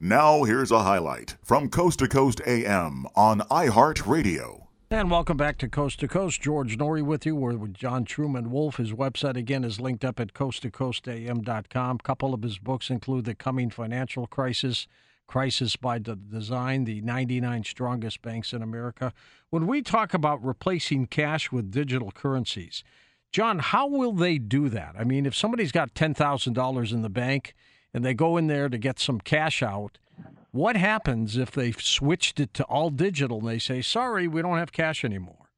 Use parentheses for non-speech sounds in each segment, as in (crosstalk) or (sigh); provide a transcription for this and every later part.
Now, here's a highlight from Coast to Coast AM on iHeartRadio. And welcome back to Coast to Coast. George Noory with you. We're with John Truman Wolfe. His website, again, is linked up at coasttocoastam.com. A couple of his books include The Coming Financial Crisis, Crisis by Design, The 99 Strongest Banks in America. When we talk about replacing cash with digital currencies, John, how will they do that? I mean, if somebody's got $10,000 in the bank and they go in there to get some cash out, what happens if they've switched it to all digital and they say, sorry, we don't have cash anymore?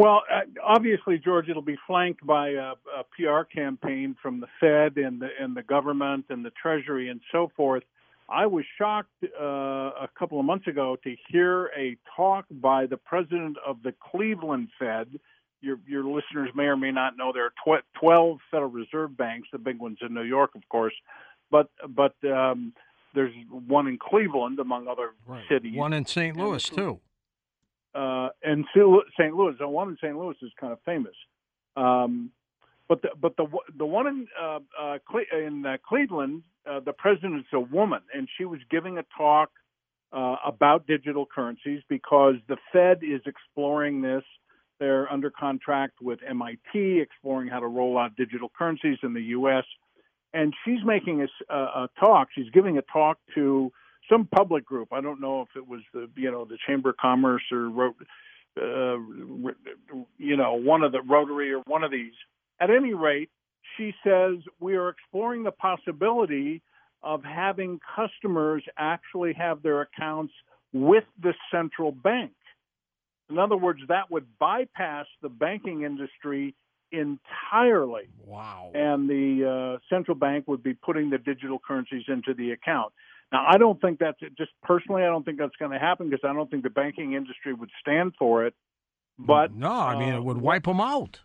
Well, uh, obviously, George, it'll be flanked by a, a, PR campaign from the Fed and the and the government and the Treasury and so forth. I was shocked uh, a couple of months ago to hear a talk by the president of the Cleveland Fed. Your your listeners may or may not know there are tw- twelve Federal Reserve banks, the big ones in New York, of course, but but um, there's one in Cleveland, among other right. cities. One in St. Louis and, too. Uh, and St. Louis, the one in St. Louis is kind of famous. Um, but the but the the one in uh, uh, Cle- in uh, Cleveland, uh, the president's a woman, and she was giving a talk uh, about digital currencies because the Fed is exploring this. They're under contract with MIT, exploring how to roll out digital currencies in the U.S and she's making a, a, talk. She's giving a talk to some public group. I don't know if it was the you know the Chamber of Commerce or uh, you know one of the Rotary or one of these. At any rate, she says we are exploring the possibility of having customers actually have their accounts with the central bank. In other words, that would bypass the banking industry entirely. Wow. And the uh, central bank would be putting the digital currencies into the account. Now, I don't think that's just personally. I don't think that's going to happen because I don't think the banking industry would stand for it. But no, I mean uh, it would wipe them out.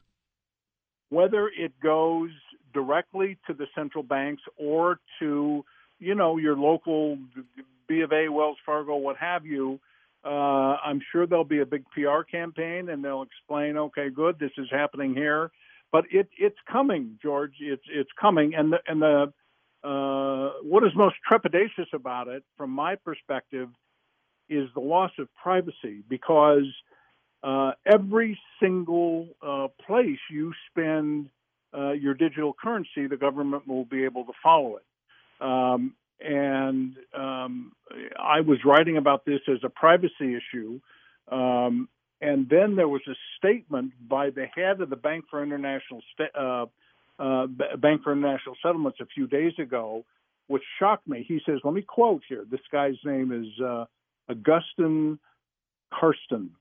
Whether it goes directly to the central banks or to you know your local B of A, Wells Fargo, what have you, uh, I'm sure there'll be a big PR campaign, and they'll explain, okay, good, this is happening here, but it, it's coming, George. It's it's coming, and the and the uh, what is most trepidatious about it, from my perspective, is the loss of privacy because uh, every single uh, place you spend uh, your digital currency, the government will be able to follow it. Um, and um, I was writing about this as a privacy issue. Um, and then there was a statement by the head of the Bank for International uh, uh, Bank for International Settlements a few days ago, which shocked me. He says, "Let me quote here. This guy's name is uh, Augustin Karsten."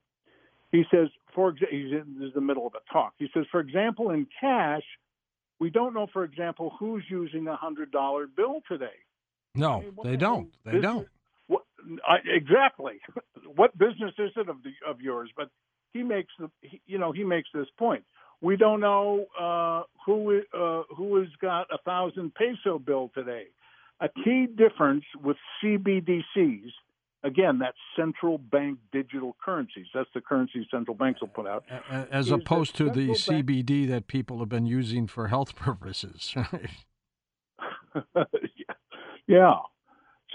He says, "For example, he's in, the middle of a talk. He says, for example, in cash, we don't know, for example, who's using a hundred dollar bill today. No, I mean, they don't. They business, don't. What, I, exactly. (laughs) what business is it of the of yours? But he makes the he, you know he makes this point. We don't know uh, who uh, who has got a thousand peso bill today. A key difference with CBDCs, again, that's central bank digital currencies. That's the currency central banks will put out. As opposed to the CBD that people have been using for health (laughs) purposes. (laughs) Yeah.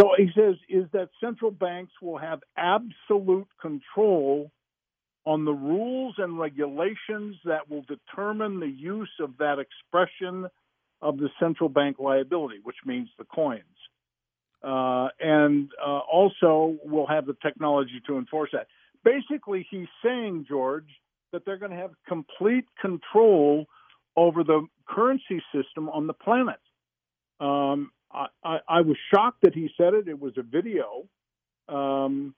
So he says is that central banks will have absolute control on the rules and regulations that will determine the use of that expression of the central bank liability, which means the coins. Uh, and uh, also will have the technology to enforce that. Basically, he's saying, George, that they're going to have complete control over the currency system on the planet. Um, I, I, was shocked that he said it. It was a video, um,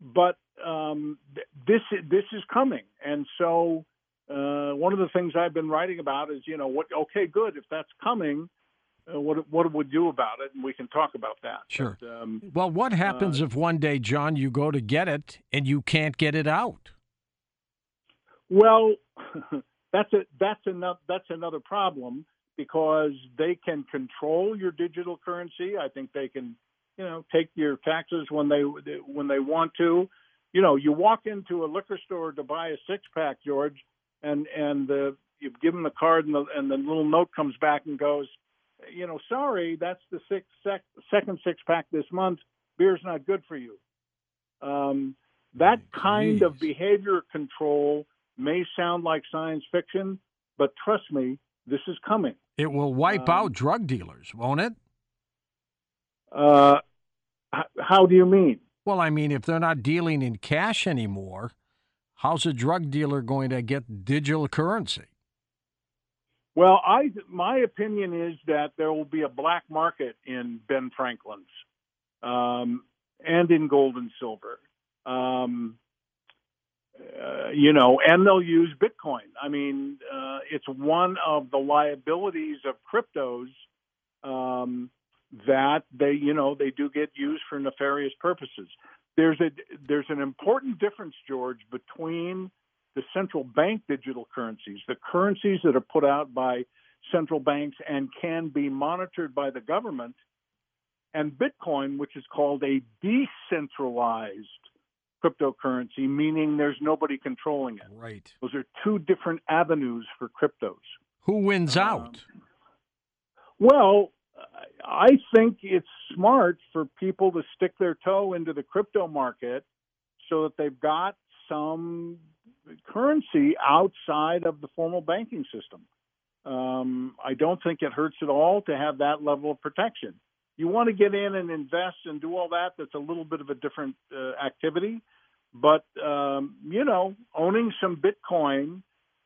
but um, th- this this is coming, and so uh, one of the things I've been writing about is you know what okay good if that's coming. Uh, what what do we do about it? And we can talk about that. Sure. But, um, well, what happens uh, if one day, John, you go to get it and you can't get it out? Well, (laughs) that's a that's another that's another problem because they can control your digital currency. I think they can, you know, take your taxes when they when they want to. You know, you walk into a liquor store to buy a six pack, George, and and the you give them the card and the and the little note comes back and goes, you know, sorry, that's the six, sec, second six pack this month. Beer's not good for you. Um, that kind of behavior control may sound like science fiction, but trust me, this is coming. It will wipe um, out drug dealers, won't it? Uh, how do you mean? Well, I mean, if they're not dealing in cash anymore, how's a drug dealer going to get digital currency? Well, I my opinion is that there will be a black market in Ben Franklin's um, and in gold and silver. Um, uh, you know, and they'll use Bitcoin. I mean, uh, it's one of the liabilities of cryptos um, that they, you know, they do get used for nefarious purposes. There's a there's an important difference, George, between the central bank digital currencies, the currencies that are put out by central banks and can be monitored by the government, and Bitcoin, which is called a decentralized cryptocurrency, meaning there's nobody controlling it. Right. Those are two different avenues for cryptos. Who wins um, out? Well, I think it's smart for people to stick their toe into the crypto market so that they've got some currency outside of the formal banking system. Um, I don't think it hurts at all to have that level of protection. You want to get in and invest and do all that. That's a little bit of a different uh, activity, but um, you know, owning some Bitcoin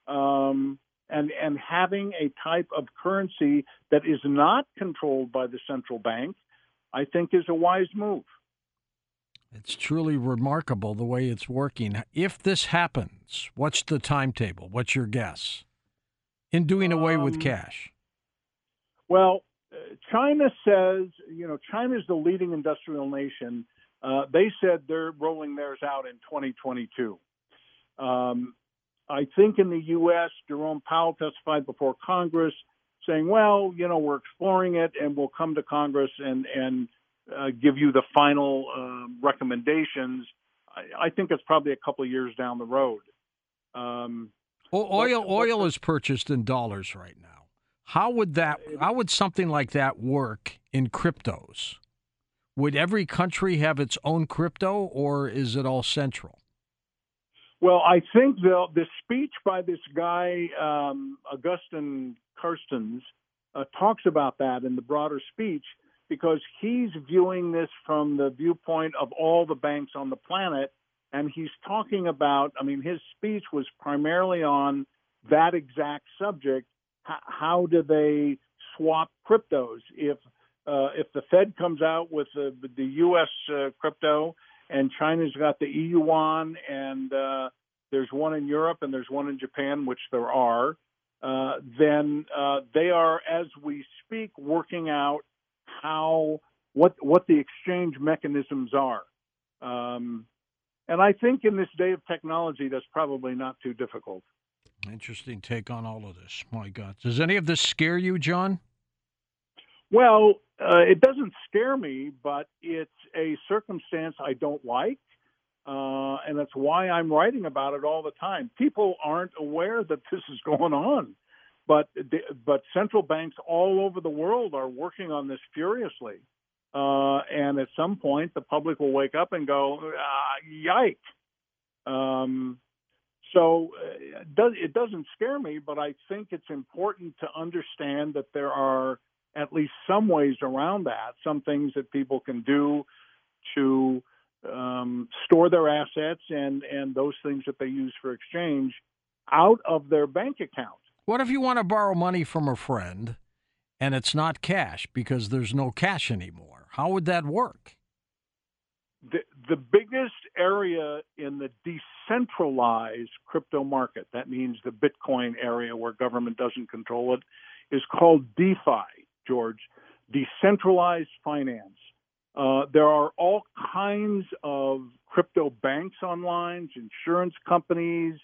um, and and having a type of currency that is not controlled by the central bank, I think, is a wise move. It's truly remarkable the way it's working. If this happens, what's the timetable? What's your guess in doing away um, with cash? Well, China says, you know, China is the leading industrial nation. Uh, they said they're rolling theirs out in 2022. Um, I think in the U.S., Jerome Powell testified before Congress saying, well, you know, we're exploring it and we'll come to Congress and, and uh, give you the final uh, recommendations. I, I, think it's probably a couple of years down the road. Um, well, oil but, oil but, is purchased in dollars right now. How would that? How would something like that work in cryptos? Would every country have its own crypto, or is it all central? Well, I think the the speech by this guy um, Augustin Carstens uh, talks about that in the broader speech because he's viewing this from the viewpoint of all the banks on the planet, and he's talking about. I mean, his speech was primarily on that exact subject. H- how do they swap cryptos if uh, if the Fed comes out with the, the U.S. Uh, crypto and China's got the e-yuan, and uh, there's one in Europe and there's one in Japan, which there are, uh, then uh, they are, as we speak, working out how what what the exchange mechanisms are. Um, and I think in this day of technology, that's probably not too difficult. Interesting take on all of this. My God, does any of this scare you, John? Well, uh, it doesn't scare me, but it's a circumstance I don't like. Uh, and that's why I'm writing about it all the time. People aren't aware that this is going on, but but central banks all over the world are working on this furiously. Uh, and at some point, the public will wake up and go, ah, "Yike!" Um, so does, it doesn't scare me, but I think it's important to understand that there are at least some ways around that, some things that people can do to um, store their assets and, and those things that they use for exchange out of their bank account. What if you want to borrow money from a friend and it's not cash because there's no cash anymore? How would that work? The, the biggest area in the decentralized crypto market, that means the Bitcoin area where government doesn't control it, is called DeFi. George, decentralized finance. Uh, there are all kinds of crypto banks online, insurance companies,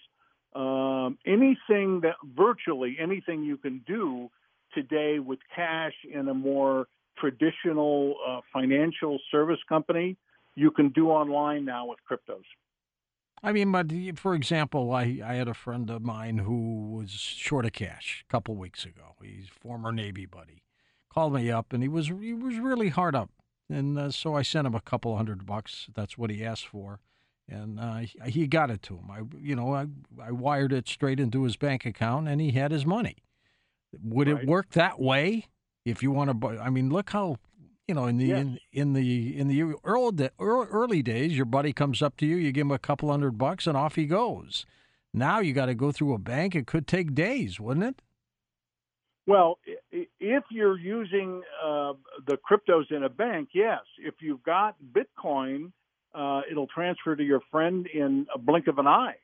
um, anything that virtually anything you can do today with cash in a more traditional uh, financial service company, you can do online now with cryptos. I mean, but for example, I, I had a friend of mine who was short of cash a couple weeks ago. He's former Navy buddy called me up, and he was he was really hard up, and uh, so I sent him a couple hundred bucks. That's what he asked for, and uh, he- he got it to him. I you know I I wired it straight into his bank account, and he had his money. Would it work that way? If you want to, I mean, look how you know in the Yes. in, in the in the early early days, your buddy comes up to you, you give him a couple hundred bucks, and off he goes. Now you got to go through a bank. It could take days, wouldn't it? Well, if you're using uh, the cryptos in a bank, yes. If you've got Bitcoin, uh, it'll transfer to your friend in a blink of an eye.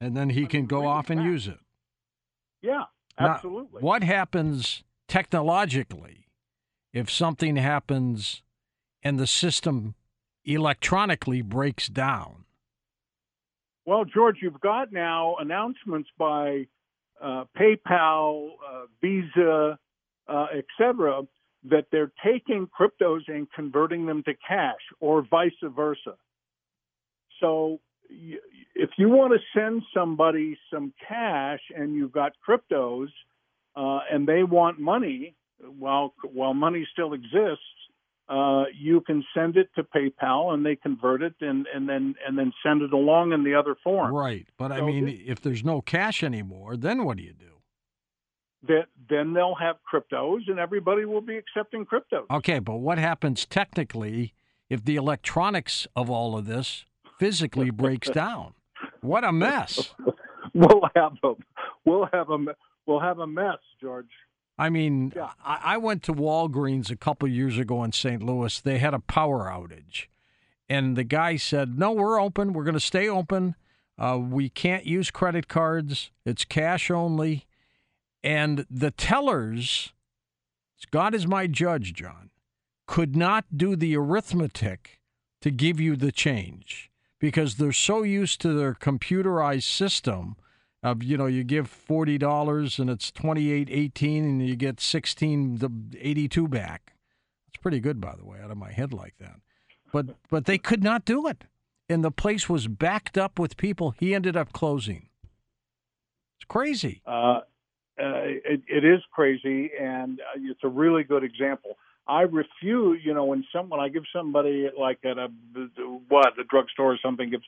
And then he I can mean, go off and fast. use it. Yeah, Now, absolutely. what happens technologically if something happens and the system electronically breaks down? Well, George, you've got now announcements by uh, PayPal, uh, Visa, uh, et cetera, that they're taking cryptos and converting them to cash or vice versa. So if you want to send somebody some cash and you've got cryptos uh, and they want money, while while money still exists, uh, you can send it to PayPal and they convert it and, and then and then send it along in the other form. Right. But I mean, this- if there's no cash anymore, then what do you do? That then they'll have cryptos and everybody will be accepting cryptos. Okay, but what happens technically if the electronics of all of this physically breaks (laughs) down? What a mess. (laughs) We'll have a we'll have a we'll have a mess, George. I mean, Yeah. I, I went to Walgreens a couple years ago in St. Louis. They had a power outage. And the guy said, No, we're open. We're going to stay open. Uh, we can't use credit cards, it's cash only. And the tellers, God is my judge, John, could not do the arithmetic to give you the change because they're so used to their computerized system of you know you give forty dollars and it's twenty eight eighteen and you get sixteen the eighty two back. It's pretty good, by the way, out of my head like that. But but they could not do it, and the place was backed up with people. He ended up closing. It's crazy. Uh, uh, it, it is crazy, and uh, it's a really good example. I refuse, you know, when someone I give somebody like at a what a drugstore or something gives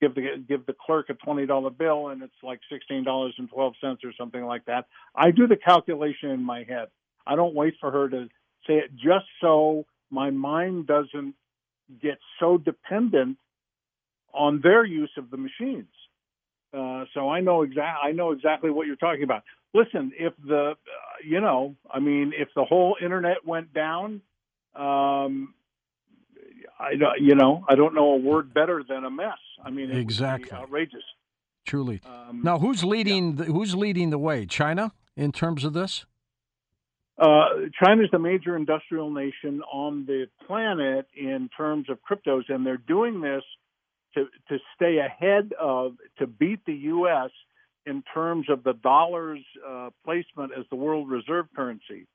give the give the clerk a twenty dollar bill and it's like sixteen dollars and twelve cents or something like that. I do the calculation in my head. I don't wait for her to say it just so my mind doesn't get so dependent on their use of the machines. Uh, so I know exact I know exactly what you're talking about. Listen, if the uh, you know, I mean, if the whole internet went down, um, I you know, I don't know a word better than a mess. I mean, Exactly. outrageous. Truly. Um, Now, who's leading? The, who's leading the way? China in terms of this? Uh, is the major industrial nation on the planet in terms of cryptos, and they're doing this to to stay ahead of to beat the U.S. in terms of the dollar's uh, placement as the world reserve currency.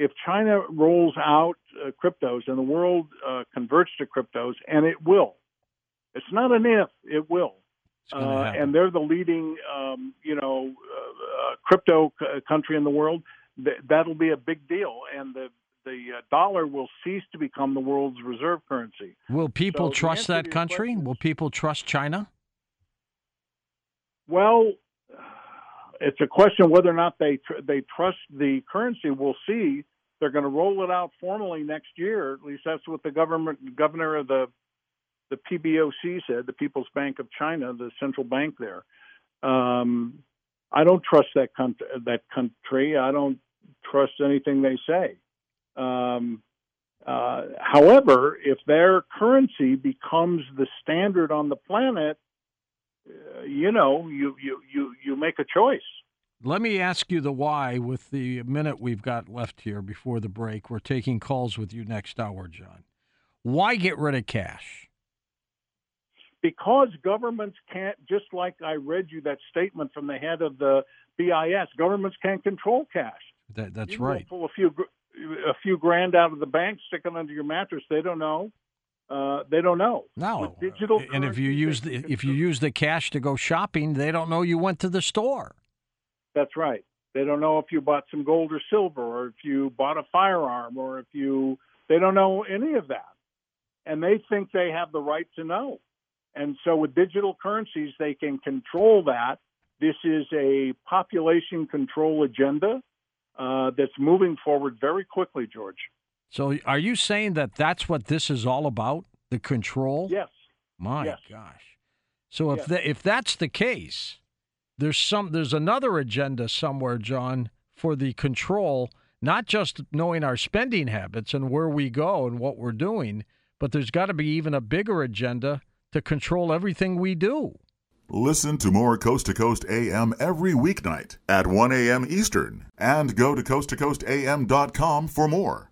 If China rolls out uh, cryptos and the world uh, converts to cryptos, and it will, it's not an if, it will. Uh, and they're the leading, um, you know, uh, uh, crypto c- country in the world. Th- that'll be a big deal, and the the uh, dollar will cease to become the world's reserve currency. Will people so trust that country? Will people trust China? Well, it's a question whether or not they tr- they trust the currency. We'll see. They're going to roll it out formally next year. At least that's what the government governor of the the PBOC said, the People's Bank of China, the central bank there. Um, I don't trust that country. That country. I don't trust anything they say. Um, uh, however, if their currency becomes the standard on the planet, uh, you know, you, you, you, you make a choice. Let me ask you the why with the minute we've got left here before the break. We're taking calls with you next hour, John. Why get rid of cash? Because governments can't, just like I read you that statement from the head of the BIS, governments can't control cash. That, that's You right. Pull a few, a few grand out of the bank, stick it under your mattress. They don't know. Uh, they don't know. No, With digital and if you use the if you use the cash to go shopping, they don't know you went to the store. That's right. They don't know if you bought some gold or silver, or if you bought a firearm, or if you. They don't know any of that, and they think they have the right to know. And so, with digital currencies, they can control that. This is a population control agenda uh, that's moving forward very quickly, George. So, are you saying that that's what this is all about? The control? Yes. My yes. gosh. So if Yes. the, if that's the case, there's some there's another agenda somewhere, John, for the control, not just knowing our spending habits and where we go and what we're doing, but there's got to be even a bigger agenda to control everything we do. Listen to more Coast to Coast AM every weeknight at 1 a.m. Eastern and go to coasttocoastam.com for more.